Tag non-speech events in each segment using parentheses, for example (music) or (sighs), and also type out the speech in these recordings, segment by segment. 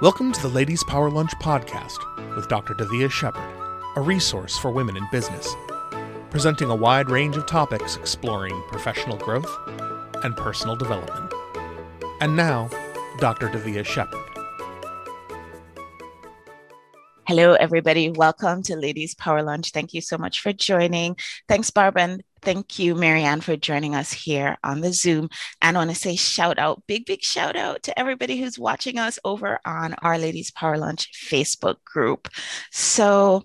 Welcome to the Ladies Power Lunch podcast with Dr. Davia Shepherd, a resource for women in business, presenting a wide range of topics exploring professional growth and personal development. And now, Dr. Davia Shepherd. Hello, everybody. Welcome to Ladies Power Lunch. Thank you so much for joining. Thanks, Barb, and thank you, Marianne, for joining us here on the Zoom. And I want to say shout out, big, big shout out to everybody who's watching us over on our Ladies Power Lunch Facebook group. So,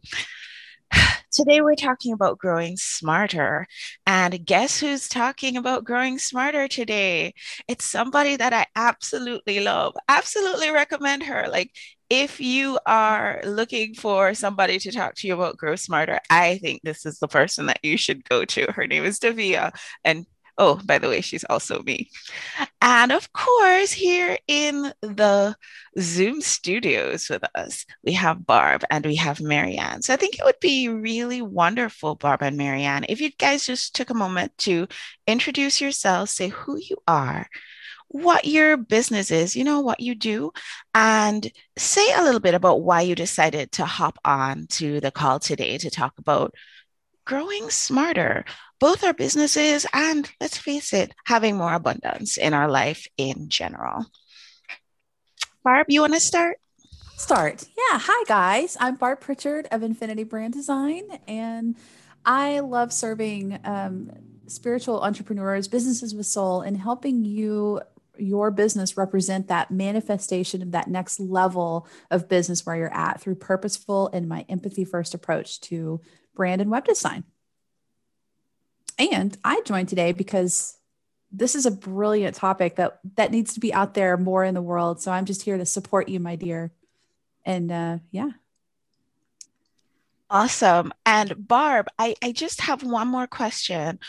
Today, we're talking about growing smarter. And guess who's talking about growing smarter today? It's somebody that I absolutely love, absolutely recommend her. Like, if you are looking for somebody to talk to you about grow smarter, I think this is the person that you should go to. Her name is Davia, and Oh, by the way, she's also me. And of course, here in the Zoom studios with us, we have Barb and we have Marianne. So I think it would be really wonderful, Barb and Marianne, if you guys just took a moment to introduce yourselves, say who you are, what your business is, you know, what you do, and say a little bit about why you decided to hop on to the call today to talk about growing smarter both our businesses and let's face it, having more abundance in our life in general. Barb, you want to start? Start. Yeah. Hi, guys. I'm Barb Pritchard of Infinity Brand Design, and I love serving um, spiritual entrepreneurs, businesses with soul, and helping you your business represent that manifestation of that next level of business where you're at through purposeful and my empathy first approach to brand and web design. And I joined today because this is a brilliant topic that that needs to be out there more in the world. So I'm just here to support you, my dear. And uh, yeah. Awesome. And Barb, I, I just have one more question.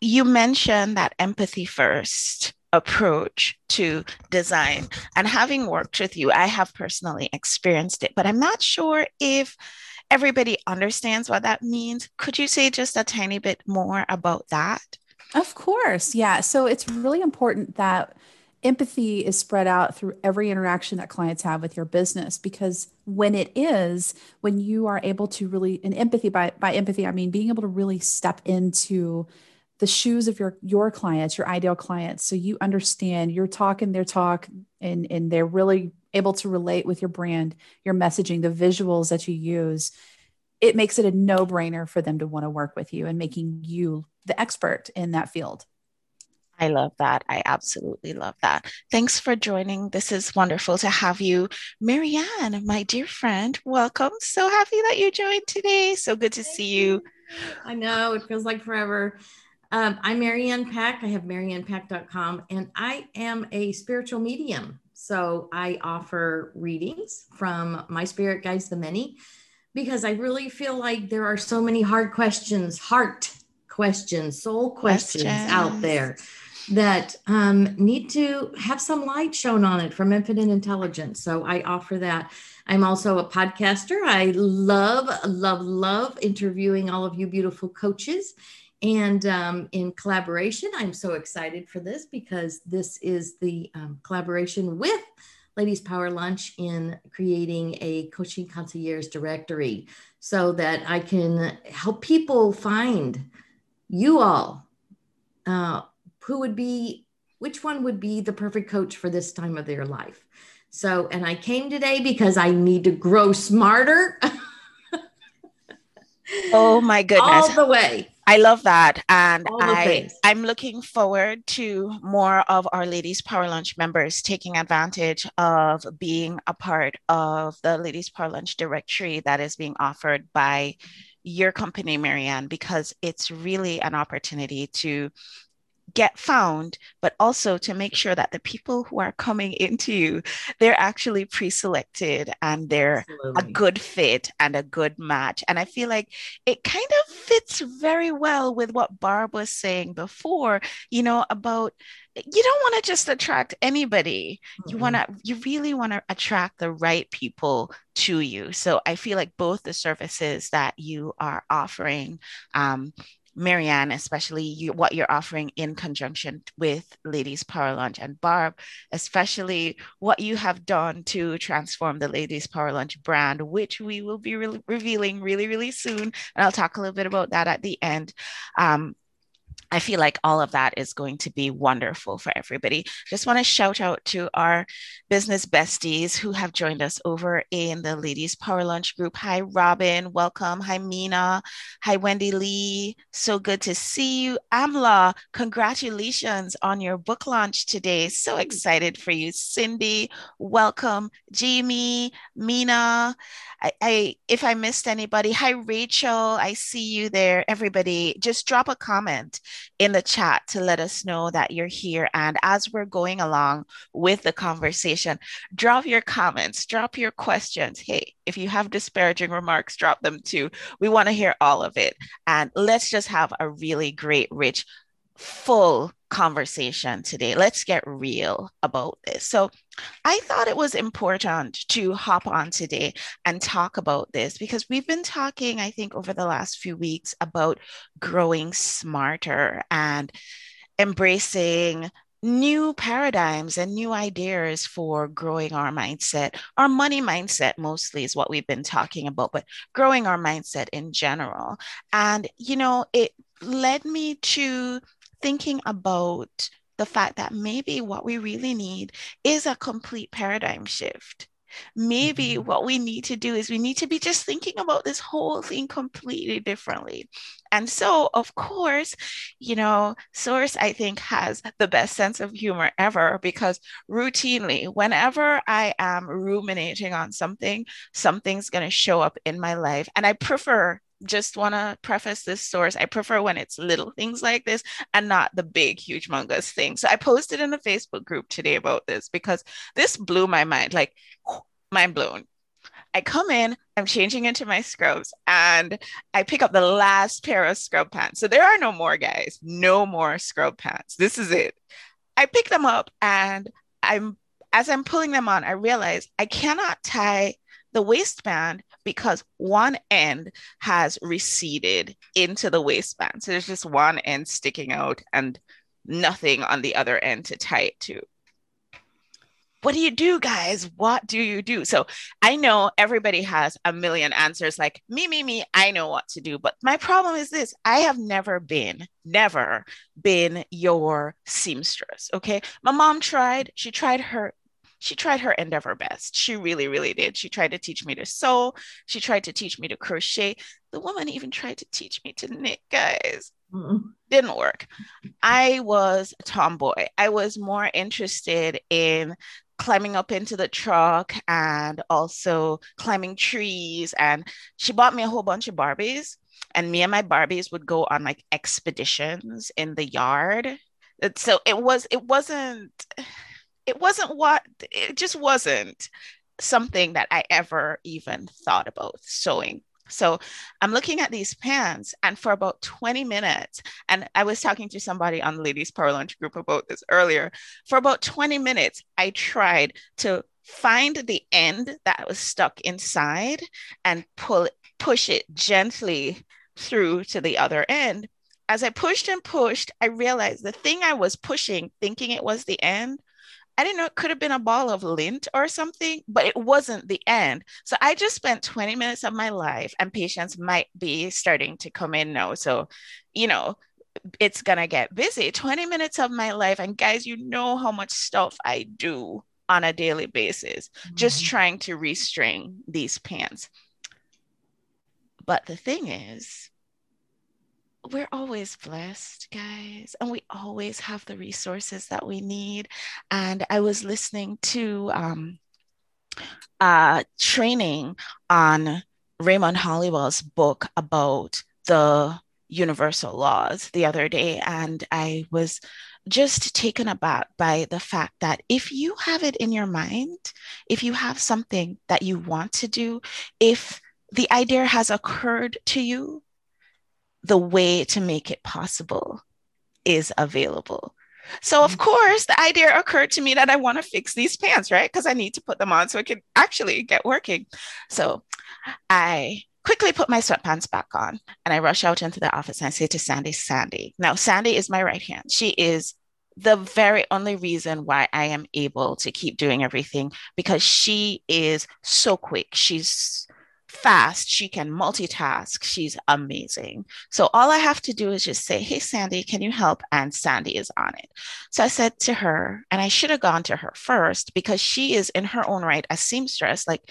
You mentioned that empathy first approach to design. And having worked with you, I have personally experienced it, but I'm not sure if everybody understands what that means. Could you say just a tiny bit more about that? Of course. Yeah. So it's really important that empathy is spread out through every interaction that clients have with your business because when it is when you are able to really and empathy by by empathy i mean being able to really step into the shoes of your your clients your ideal clients so you understand you're talking their talk and and they're really able to relate with your brand, your messaging, the visuals that you use, it makes it a no brainer for them to want to work with you and making you the expert in that field. I love that. I absolutely love that. Thanks for joining. This is wonderful to have you. Marianne, my dear friend, welcome. So happy that you joined today. So good to see you. I know it feels like forever. Um, I'm Marianne Pack. I have mariannepack.com and I am a spiritual medium. So I offer readings from My Spirit Guides the Many because I really feel like there are so many hard questions, heart questions, soul questions, questions. out there that um, need to have some light shown on it from infinite intelligence. So I offer that. I'm also a podcaster. I love, love, love interviewing all of you beautiful coaches and um, in collaboration, I'm so excited for this because this is the um, collaboration with Ladies Power Lunch in creating a coaching concierge directory so that I can help people find you all uh, who would be, which one would be the perfect coach for this time of their life. So, and I came today because I need to grow smarter. (laughs) oh my goodness. All the way. I love that. And I, I'm looking forward to more of our Ladies Power Lunch members taking advantage of being a part of the Ladies Power Lunch directory that is being offered by your company, Marianne, because it's really an opportunity to get found, but also to make sure that the people who are coming into you, they're actually pre-selected and they're Absolutely. a good fit and a good match. And I feel like it kind of fits very well with what Barb was saying before, you know, about you don't want to just attract anybody. Mm-hmm. You want to, you really want to attract the right people to you. So I feel like both the services that you are offering um, Marianne, especially you, what you're offering in conjunction with Ladies Power Lunch and Barb, especially what you have done to transform the Ladies Power Lunch brand, which we will be re- revealing really, really soon. And I'll talk a little bit about that at the end. Um, I feel like all of that is going to be wonderful for everybody. Just want to shout out to our business besties who have joined us over in the Ladies Power Lunch group. Hi, Robin. Welcome. Hi, Mina. Hi, Wendy Lee. So good to see you. Amla, congratulations on your book launch today. So excited for you. Cindy, welcome. Jamie, Mina. I, I if I missed anybody, hi, Rachel. I see you there. Everybody, just drop a comment in the chat to let us know that you're here. And as we're going along with the conversation, drop your comments, drop your questions. Hey, if you have disparaging remarks, drop them too. We want to hear all of it. And let's just have a really great, rich, full conversation today. Let's get real about this. So, I thought it was important to hop on today and talk about this because we've been talking, I think, over the last few weeks about growing smarter and embracing new paradigms and new ideas for growing our mindset. Our money mindset mostly is what we've been talking about, but growing our mindset in general. And, you know, it led me to thinking about the fact that maybe what we really need is a complete paradigm shift. Maybe mm-hmm. what we need to do is we need to be just thinking about this whole thing completely differently. And so, of course, you know, Source, I think, has the best sense of humor ever because routinely, whenever I am ruminating on something, something's going to show up in my life. And I prefer just want to preface this source. I prefer when it's little things like this and not the big, huge, humongous thing. So I posted in the Facebook group today about this because this blew my mind like, (sighs) mind blown. I come in, I'm changing into my scrubs, and I pick up the last pair of scrub pants. So there are no more, guys, no more scrub pants. This is it. I pick them up, and I'm as I'm pulling them on, I realize I cannot tie the waistband because one end has receded into the waistband. So there's just one end sticking out and nothing on the other end to tie it to. What do you do, guys? What do you do? So I know everybody has a million answers like me, me, me. I know what to do. But my problem is this I have never been, never been your seamstress. Okay. My mom tried, she tried her she tried her endeavor best. She really, really did. She tried to teach me to sew. She tried to teach me to crochet. The woman even tried to teach me to knit, guys. mm Didn't work. I was a tomboy. I was more interested in climbing up into the truck and also climbing trees. And she bought me a whole bunch of Barbies. And me and my Barbies would go on like expeditions in the yard. So it was, it wasn't it wasn't what it just wasn't something that I ever even thought about sewing. So I'm looking at these pants, and for about 20 minutes, and I was talking to somebody on the Ladies Power Lunch group about this earlier. For about 20 minutes, I tried to find the end that was stuck inside and pull push it gently through to the other end. As I pushed and pushed, I realized the thing I was pushing, thinking it was the end, I didn't know it could have been a ball of lint or something, but it wasn't the end. So I just spent 20 minutes of my life, and patients might be starting to come in now. So, you know, it's going to get busy. 20 minutes of my life. And guys, you know how much stuff I do on a daily basis, mm-hmm. just trying to restring these pants. But the thing is, we're always blessed, guys, and we always have the resources that we need. And I was listening to um, uh, training on Raymond Holliwell's book about the universal laws the other day, and I was just taken aback by the fact that if you have it in your mind, if you have something that you want to do, if the idea has occurred to you, the way to make it possible is available. So, of mm-hmm. course, the idea occurred to me that I want to fix these pants, right? Because I need to put them on so it can actually get working. So, I quickly put my sweatpants back on and I rush out into the office and I say to Sandy, Sandy. Now, Sandy is my right hand. She is the very only reason why I am able to keep doing everything because she is so quick. She's fast. She can multitask. She's amazing. So all I have to do is just say, Hey, Sandy, can you help? And Sandy is on it. So I said to her, and I should have gone to her first because she is in her own right a seamstress. Like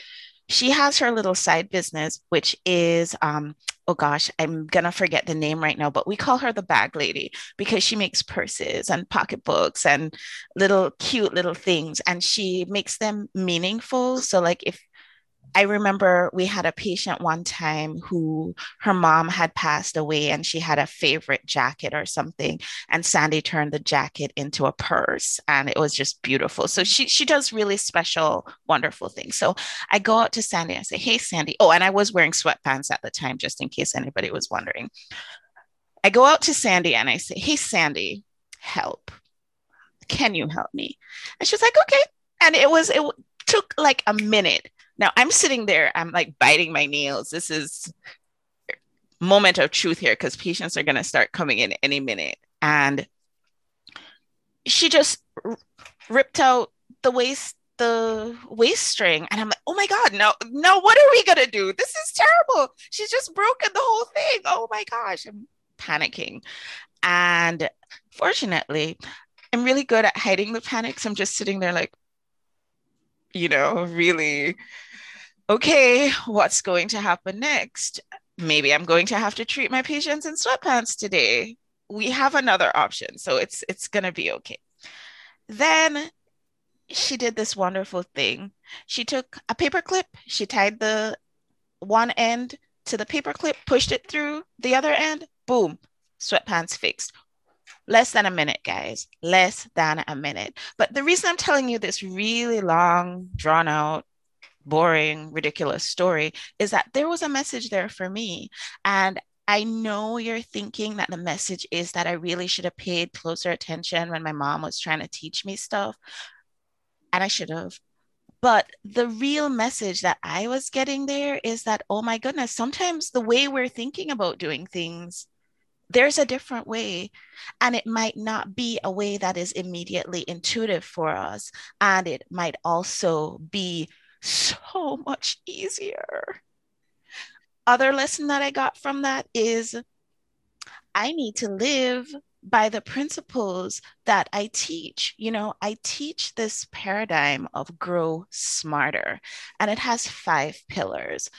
she has her little side business, which is, um, oh gosh, I'm gonna forget the name right now, but we call her the bag lady because she makes purses and pocketbooks and little cute little things, and she makes them meaningful. So, like, if I remember we had a patient one time who her mom had passed away and she had a favorite jacket or something. And Sandy turned the jacket into a purse and it was just beautiful. So she, she does really special, wonderful things. So I go out to Sandy and I say, Hey, Sandy. Oh, and I was wearing sweatpants at the time, just in case anybody was wondering. I go out to Sandy and I say, Hey, Sandy, help. Can you help me? And she's like, Okay. And it was, it took like a minute now I'm sitting there, I'm like biting my nails. This is moment of truth here because patients are going to start coming in any minute. And she just r- ripped out the waist the waist string and i'm like oh my god no no what are we gonna do? This is terrible. She's just broken the whole thing. Oh my gosh. I'm panicking. And fortunately i'm really good at hiding the panics. I'm just sitting there like you know really okay, what's going to happen next? Maybe I'm going to have to treat my patients in sweatpants today. We have another option, so it's it's going to be okay. Then she did this wonderful thing. She took a paper clip, she tied the one end to the paper clip, pushed it through the other end, boom, sweatpants fixed. Less than a minute, guys. Less than a minute. But the reason I'm telling you this really long, drawn out boring, ridiculous story is that there was a message there for me. And I know you're thinking that the message is that I really should have paid closer attention when my mom was trying to teach me stuff. And I should have. But the real message that I was getting there is that, oh my goodness, sometimes the way we're thinking about doing things, there's a different way. And it might not be a way that is immediately intuitive for us. And it might also be so much easier. Other lesson that I got from that is I need to live by the principles that I teach. You know, I teach this paradigm of grow smarter, and it has five pillars.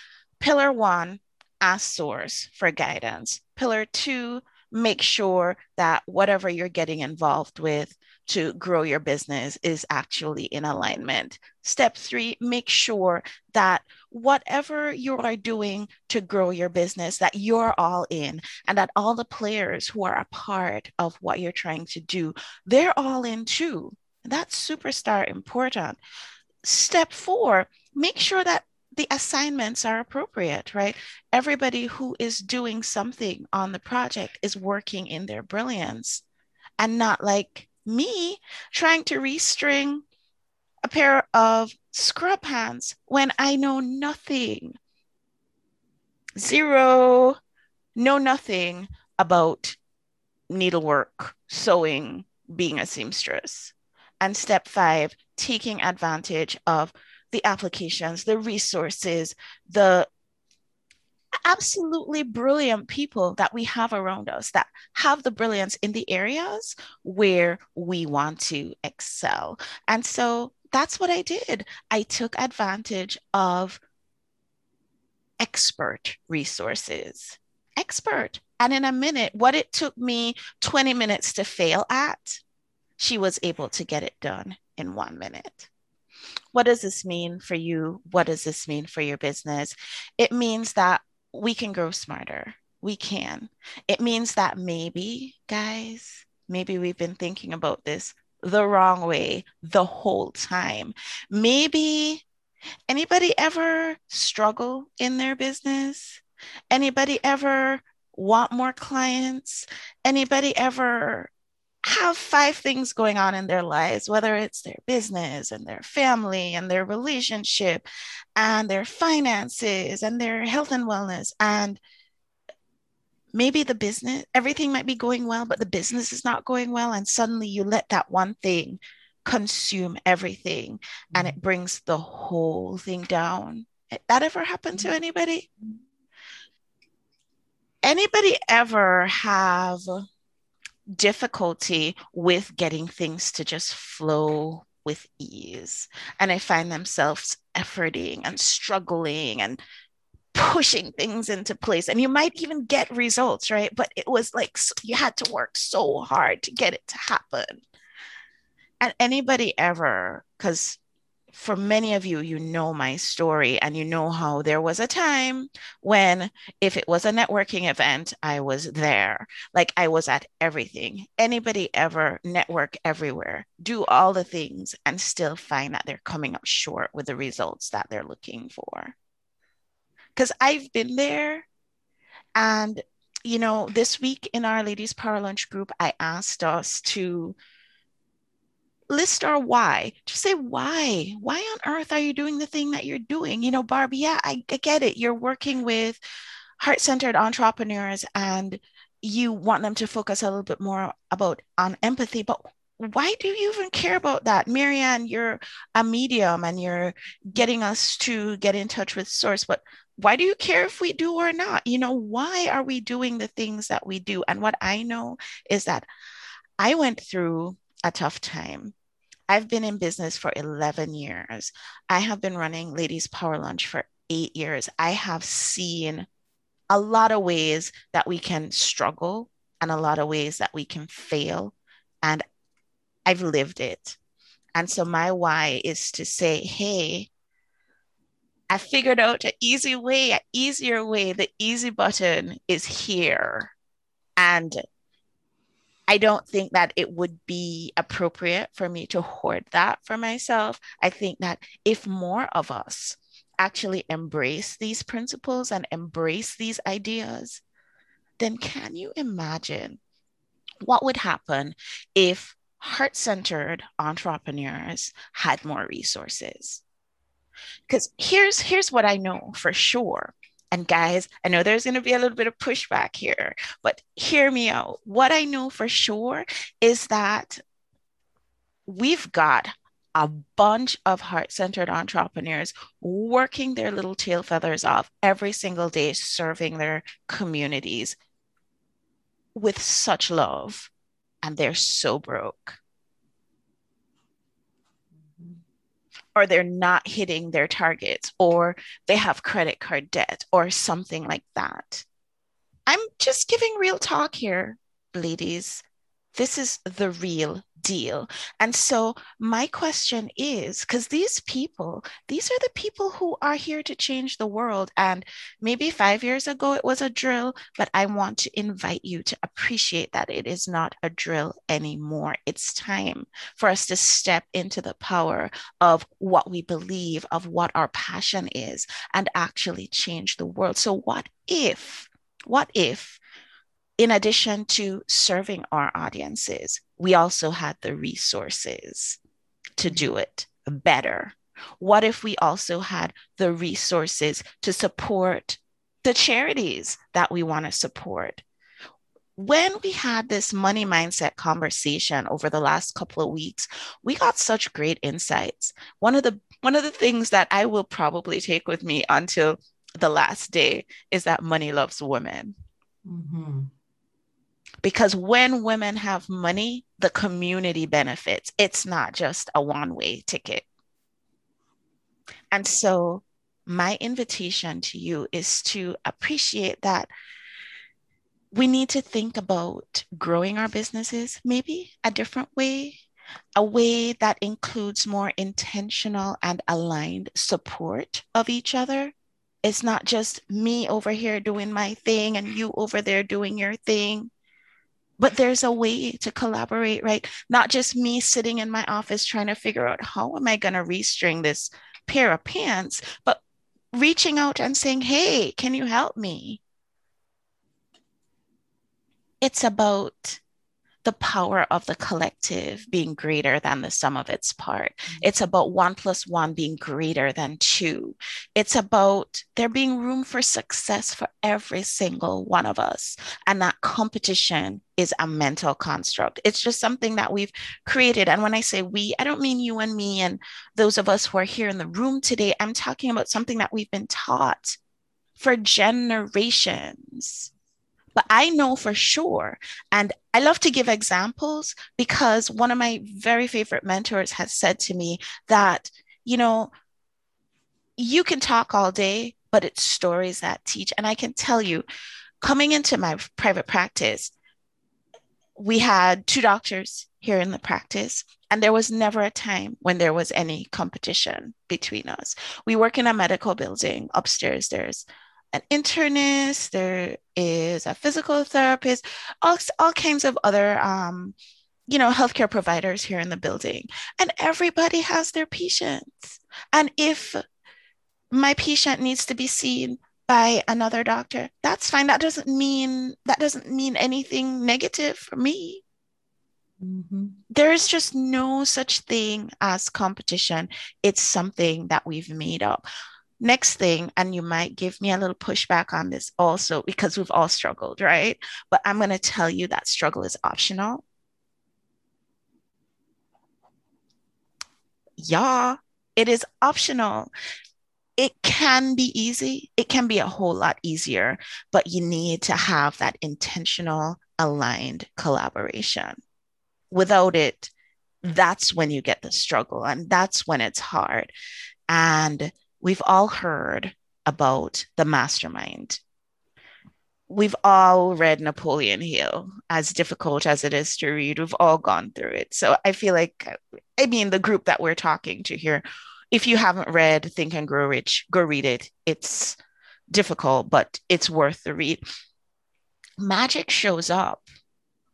Pillar one, ask source for guidance. Pillar two, make sure that whatever you're getting involved with to grow your business is actually in alignment. Step three, make sure that whatever you are doing to grow your business, that you're all in and that all the players who are a part of what you're trying to do, they're all in too. That's superstar important. Step four, make sure that the assignments are appropriate, right? Everybody who is doing something on the project is working in their brilliance and not like me trying to restring a pair of scrub pants when I know nothing, zero, know nothing about needlework, sewing, being a seamstress. And step five, taking advantage of the applications, the resources, the absolutely brilliant people that we have around us that have the brilliance in the areas where we want to excel. And so that's what I did. I took advantage of expert resources. Expert. And in a minute, what it took me 20 minutes to fail at, she was able to get it done in one minute. What does this mean for you? What does this mean for your business? It means that we can grow smarter. We can. It means that maybe, guys, maybe we've been thinking about this the wrong way the whole time. Maybe anybody ever struggle in their business? Anybody ever want more clients? Anybody ever have five things going on in their lives, whether it's their business and their family and their relationship and their finances and their health and wellness. And maybe the business, everything might be going well, but the business is not going well. And suddenly you let that one thing consume everything and it mm-hmm. brings the whole thing down. That ever happened to mm-hmm. anybody? Anybody ever have difficulty with getting things to just flow with ease. And I find themselves efforting and struggling and pushing things into place. And you might even get results, right? But it was like you had to work so hard to get it to happen. And anybody ever, because for many of you, you know my story and you know how there was a time when, if it was a networking event, I was there. Like I was at everything. Anybody ever network everywhere, do all the things, and still find that they're coming up short with the results that they're looking for? Because I've been there. And, you know, this week in our Ladies Power Lunch group, I asked us to list our why. Just say why. Why on earth are you doing the thing that you're doing? You know, Barbie, yeah, I, I get it. You're working with heart centered entrepreneurs and you want them to focus a little bit more about on empathy, but why do you even care about that? Marianne, you're a medium and you're getting us to get in touch with source, but why do you care if we do or not? You know, why are we doing the things that we do? And what I know is that I went through a tough time. I've been in business for 11 years. I have been running Ladies Power Lunch for eight years. I have seen a lot of ways that we can struggle and a lot of ways that we can fail. And I've lived it. And so my why is to say, hey, I figured out an easy way, an easier way. The easy button is here. And I don't think that it would be appropriate for me to hoard that for myself. I think that if more of us actually embrace these principles and embrace these ideas, then can you imagine what would happen if heart centered entrepreneurs had more resources? Because here's, here's what I know for sure and guys, I know there's going to be a little bit of pushback here, but hear me out. What I know for sure is that we've got a bunch of heart centered entrepreneurs working their little tail feathers off every single day, serving their communities with such love, and they're so broke. Or they're not hitting their targets or they have credit card debt or something like that. I'm just giving real talk here, ladies. This is the real deal. And so, my question is because these people, these are the people who are here to change the world. And maybe five years ago it was a drill, but I want to invite you to appreciate that it is not a drill anymore. It's time for us to step into the power of what we believe, of what our passion is, and actually change the world. So, what if? What if in addition to serving our audiences, we also had the resources to do it better. What if we also had the resources to support the charities that we want to support? When we had this money mindset conversation over the last couple of weeks, we got such great insights. One of the one of the things that I will probably take with me until the last day is that money loves women. Mm-hmm. Because when women have money, the community benefits. It's not just a one way ticket. And so, my invitation to you is to appreciate that we need to think about growing our businesses maybe a different way, a way that includes more intentional and aligned support of each other. It's not just me over here doing my thing and you over there doing your thing but there's a way to collaborate right? Not just me sitting in my office trying to figure out how am i going to restring this pair of pants but reaching out and saying hey can you help me? It's about the power of the collective being greater than the sum of its part. Mm-hmm. It's about one plus one being greater than two. It's about there being room for success for every single one of us. And that competition is a mental construct. It's just something that we've created. And when I say we, I don't mean you and me and those of us who are here in the room today. I'm talking about something that we've been taught for generations but I know for sure. And I love to give examples because one of my very favorite mentors has said to me that, you know, you can talk all day, but it's stories that teach. And I can tell you, coming into my private practice, we had two doctors here in the practice, and there was never a time when there was any competition between us. We work in a medical building. Upstairs, there's an internist, there is a physical therapist, all, all kinds of other, um, you know, healthcare providers here in the building. And everybody has their patients. And if my patient needs to be seen by another doctor, that's fine. That doesn't mean that doesn't mean anything negative for me. Mm-hmm. There is just no such thing as competition. It's something that we've made up. Next thing, and you might give me a little pushback on this also because we've all struggled, right? But I'm going to tell you that struggle is optional. Yeah, it is optional. It can be easy, it can be a whole lot easier, but you need to have that intentional, aligned collaboration. Without it, that's when you get the struggle and that's when it's hard. And we've all heard about the mastermind. We've all read Napoleon Hill, as difficult as it is to read. We've all gone through it. So I feel like, I mean, the group that we're talking to here, if you haven't read Think and Grow Rich, go read it. It's difficult, but it's worth the read. Magic shows up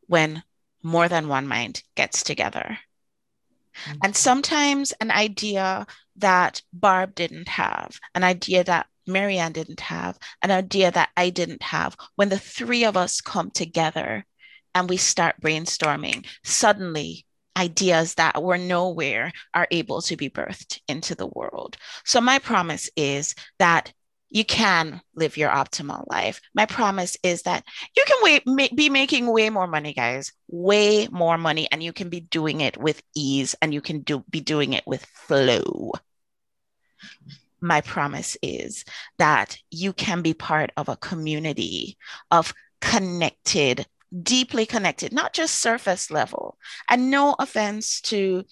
when more than one mind gets together. Mm-hmm. And sometimes an idea that Barb didn't have, an idea that Marianne didn't have, an idea that I didn't have, when the three of us come together and we start brainstorming, suddenly ideas that were nowhere are able to be birthed into the world. So, my promise is that you can live your optimal life. My promise is that you can wait, ma- be making way more money, guys, way more money, and you can be doing it with ease and you can do, be doing it with flow. My promise is that you can be part of a community of connected, deeply connected, not just surface level. And no offense to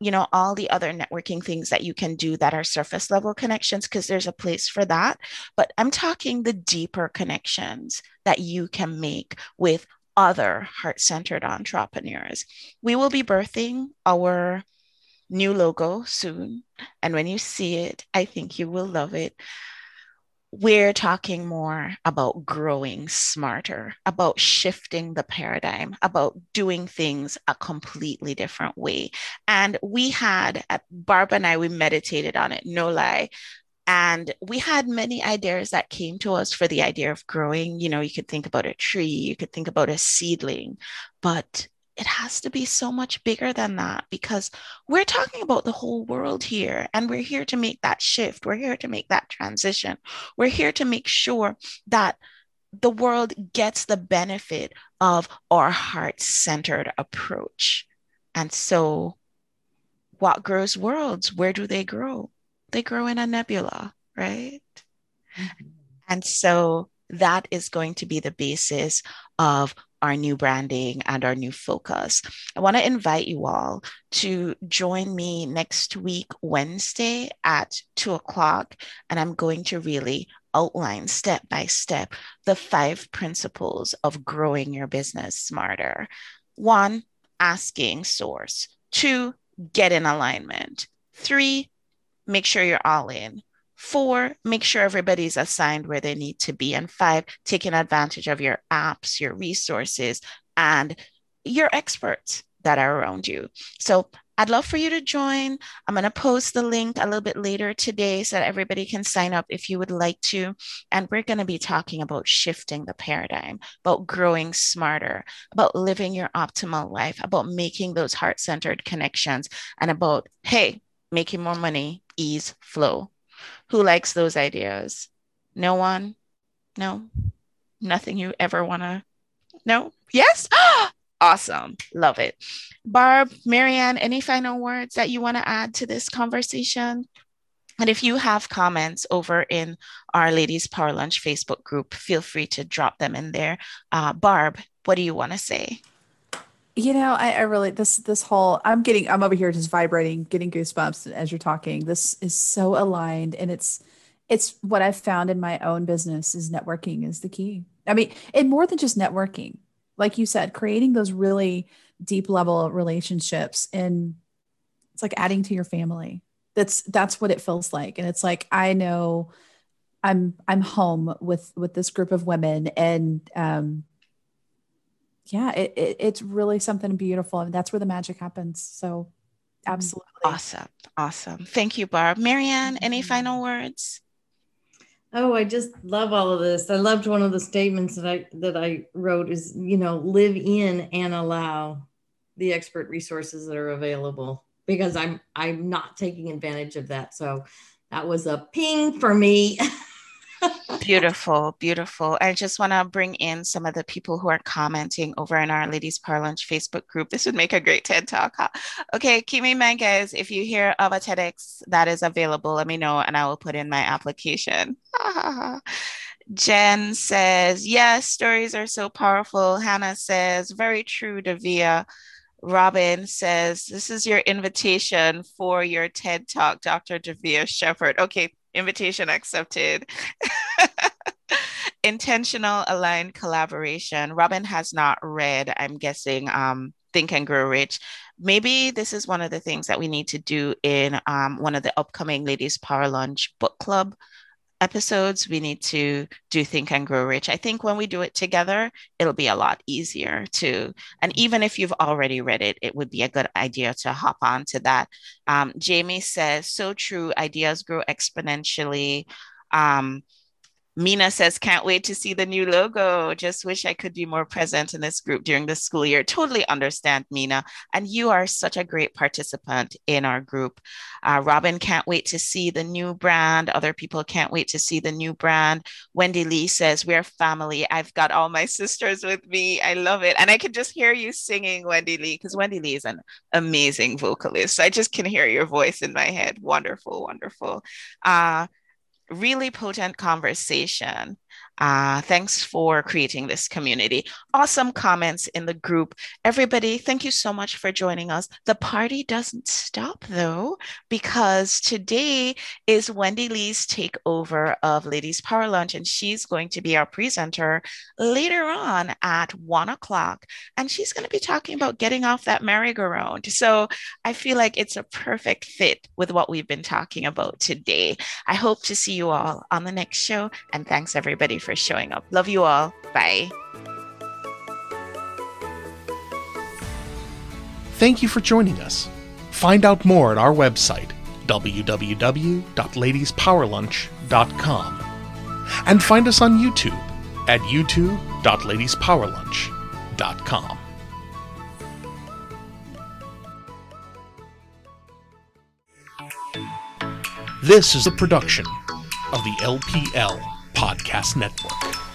you know all the other networking things that you can do that are surface level connections because there's a place for that. But i'm talking the deeper connections that you can make with other heart-centered entrepreneurs. We will be birthing our new logo soon and when you see it i think you will love it we're talking more about growing smarter, about shifting the paradigm, about doing things a completely different way. And we had, Barb and I, we meditated on it, no lie. And we had many ideas that came to us for the idea of growing. You know, you could think about a tree, you could think about a seedling, but it has to be so much bigger than that because we're talking about the whole world here and we're here to make that shift. We're here to make that transition. We're here to make sure that the world gets the benefit of our heart centered approach. And so, what grows worlds? Where do they grow? They grow in a nebula, right? Mm-hmm. And so, that is going to be the basis of our new branding and our new focus. I want to invite you all to join me next week, Wednesday at two o'clock. And I'm going to really outline step by step the five principles of growing your business smarter. One, asking source. Two, get in alignment. Three, make sure you're all in. Four, make sure everybody's assigned where they need to be. And five, taking advantage of your apps, your resources, and your experts that are around you. So I'd love for you to join. I'm going to post the link a little bit later today so that everybody can sign up if you would like to. And we're going to be talking about shifting the paradigm, about growing smarter, about living your optimal life, about making those heart centered connections, and about, hey, making more money, ease, flow. Who likes those ideas? No one? No? Nothing you ever want to? No? Yes? (gasps) awesome. Love it. Barb, Marianne, any final words that you want to add to this conversation? And if you have comments over in our Ladies Power Lunch Facebook group, feel free to drop them in there. Uh, Barb, what do you want to say? You know, I, I really this this whole I'm getting I'm over here just vibrating, getting goosebumps as you're talking. This is so aligned, and it's it's what I've found in my own business is networking is the key. I mean, and more than just networking, like you said, creating those really deep level relationships and it's like adding to your family. That's that's what it feels like. And it's like I know I'm I'm home with with this group of women and um yeah, it, it it's really something beautiful and that's where the magic happens. So mm, absolutely. Awesome. Awesome. Thank you, Barb. Marianne, any mm-hmm. final words? Oh, I just love all of this. I loved one of the statements that I that I wrote is, you know, live in and allow the expert resources that are available because I'm I'm not taking advantage of that. So that was a ping for me. (laughs) beautiful, beautiful. I just want to bring in some of the people who are commenting over in our Ladies Power Lunch Facebook group. This would make a great TED Talk. Huh? Okay, Kimi Manguez, if you hear of a TEDx that is available, let me know and I will put in my application. (laughs) Jen says, yes, stories are so powerful. Hannah says, very true, Davia. Robin says, This is your invitation for your TED Talk, Dr. Davia Shepherd. Okay, invitation accepted. (laughs) Intentional aligned collaboration. Robin has not read, I'm guessing, um, Think and Grow Rich. Maybe this is one of the things that we need to do in um, one of the upcoming Ladies Power Lunch book club episodes, we need to do Think and Grow Rich. I think when we do it together, it'll be a lot easier to. And even if you've already read it, it would be a good idea to hop on to that. Um, Jamie says, so true, ideas grow exponentially. Um, Mina says, can't wait to see the new logo. Just wish I could be more present in this group during the school year. Totally understand, Mina. And you are such a great participant in our group. Uh, Robin can't wait to see the new brand. Other people can't wait to see the new brand. Wendy Lee says, We're family. I've got all my (laughs) sisters with me. I love it. And I can just hear you singing, Wendy Lee, because Wendy Lee is an amazing vocalist. So I just can hear your voice in my head. Wonderful, wonderful. Uh, really potent conversation. Uh, thanks for creating this community. Awesome comments in the group. Everybody, thank you so much for joining us. The party doesn't stop though, because today is Wendy Lee's takeover of Ladies Power Lunch, and she's going to be our presenter later on at one o'clock. And she's going to be talking about getting off that merry-go-round. So I feel like it's a perfect fit with what we've been talking about today. I hope to see you all on the next show. And thanks everybody for showing up. Love you all. Bye. Thank you for joining us. Find out more at our website, www.ladiespowerlunch.com, and find us on YouTube at youtube.ladiespowerlunch.com. This is a production of the LPL Podcast Network.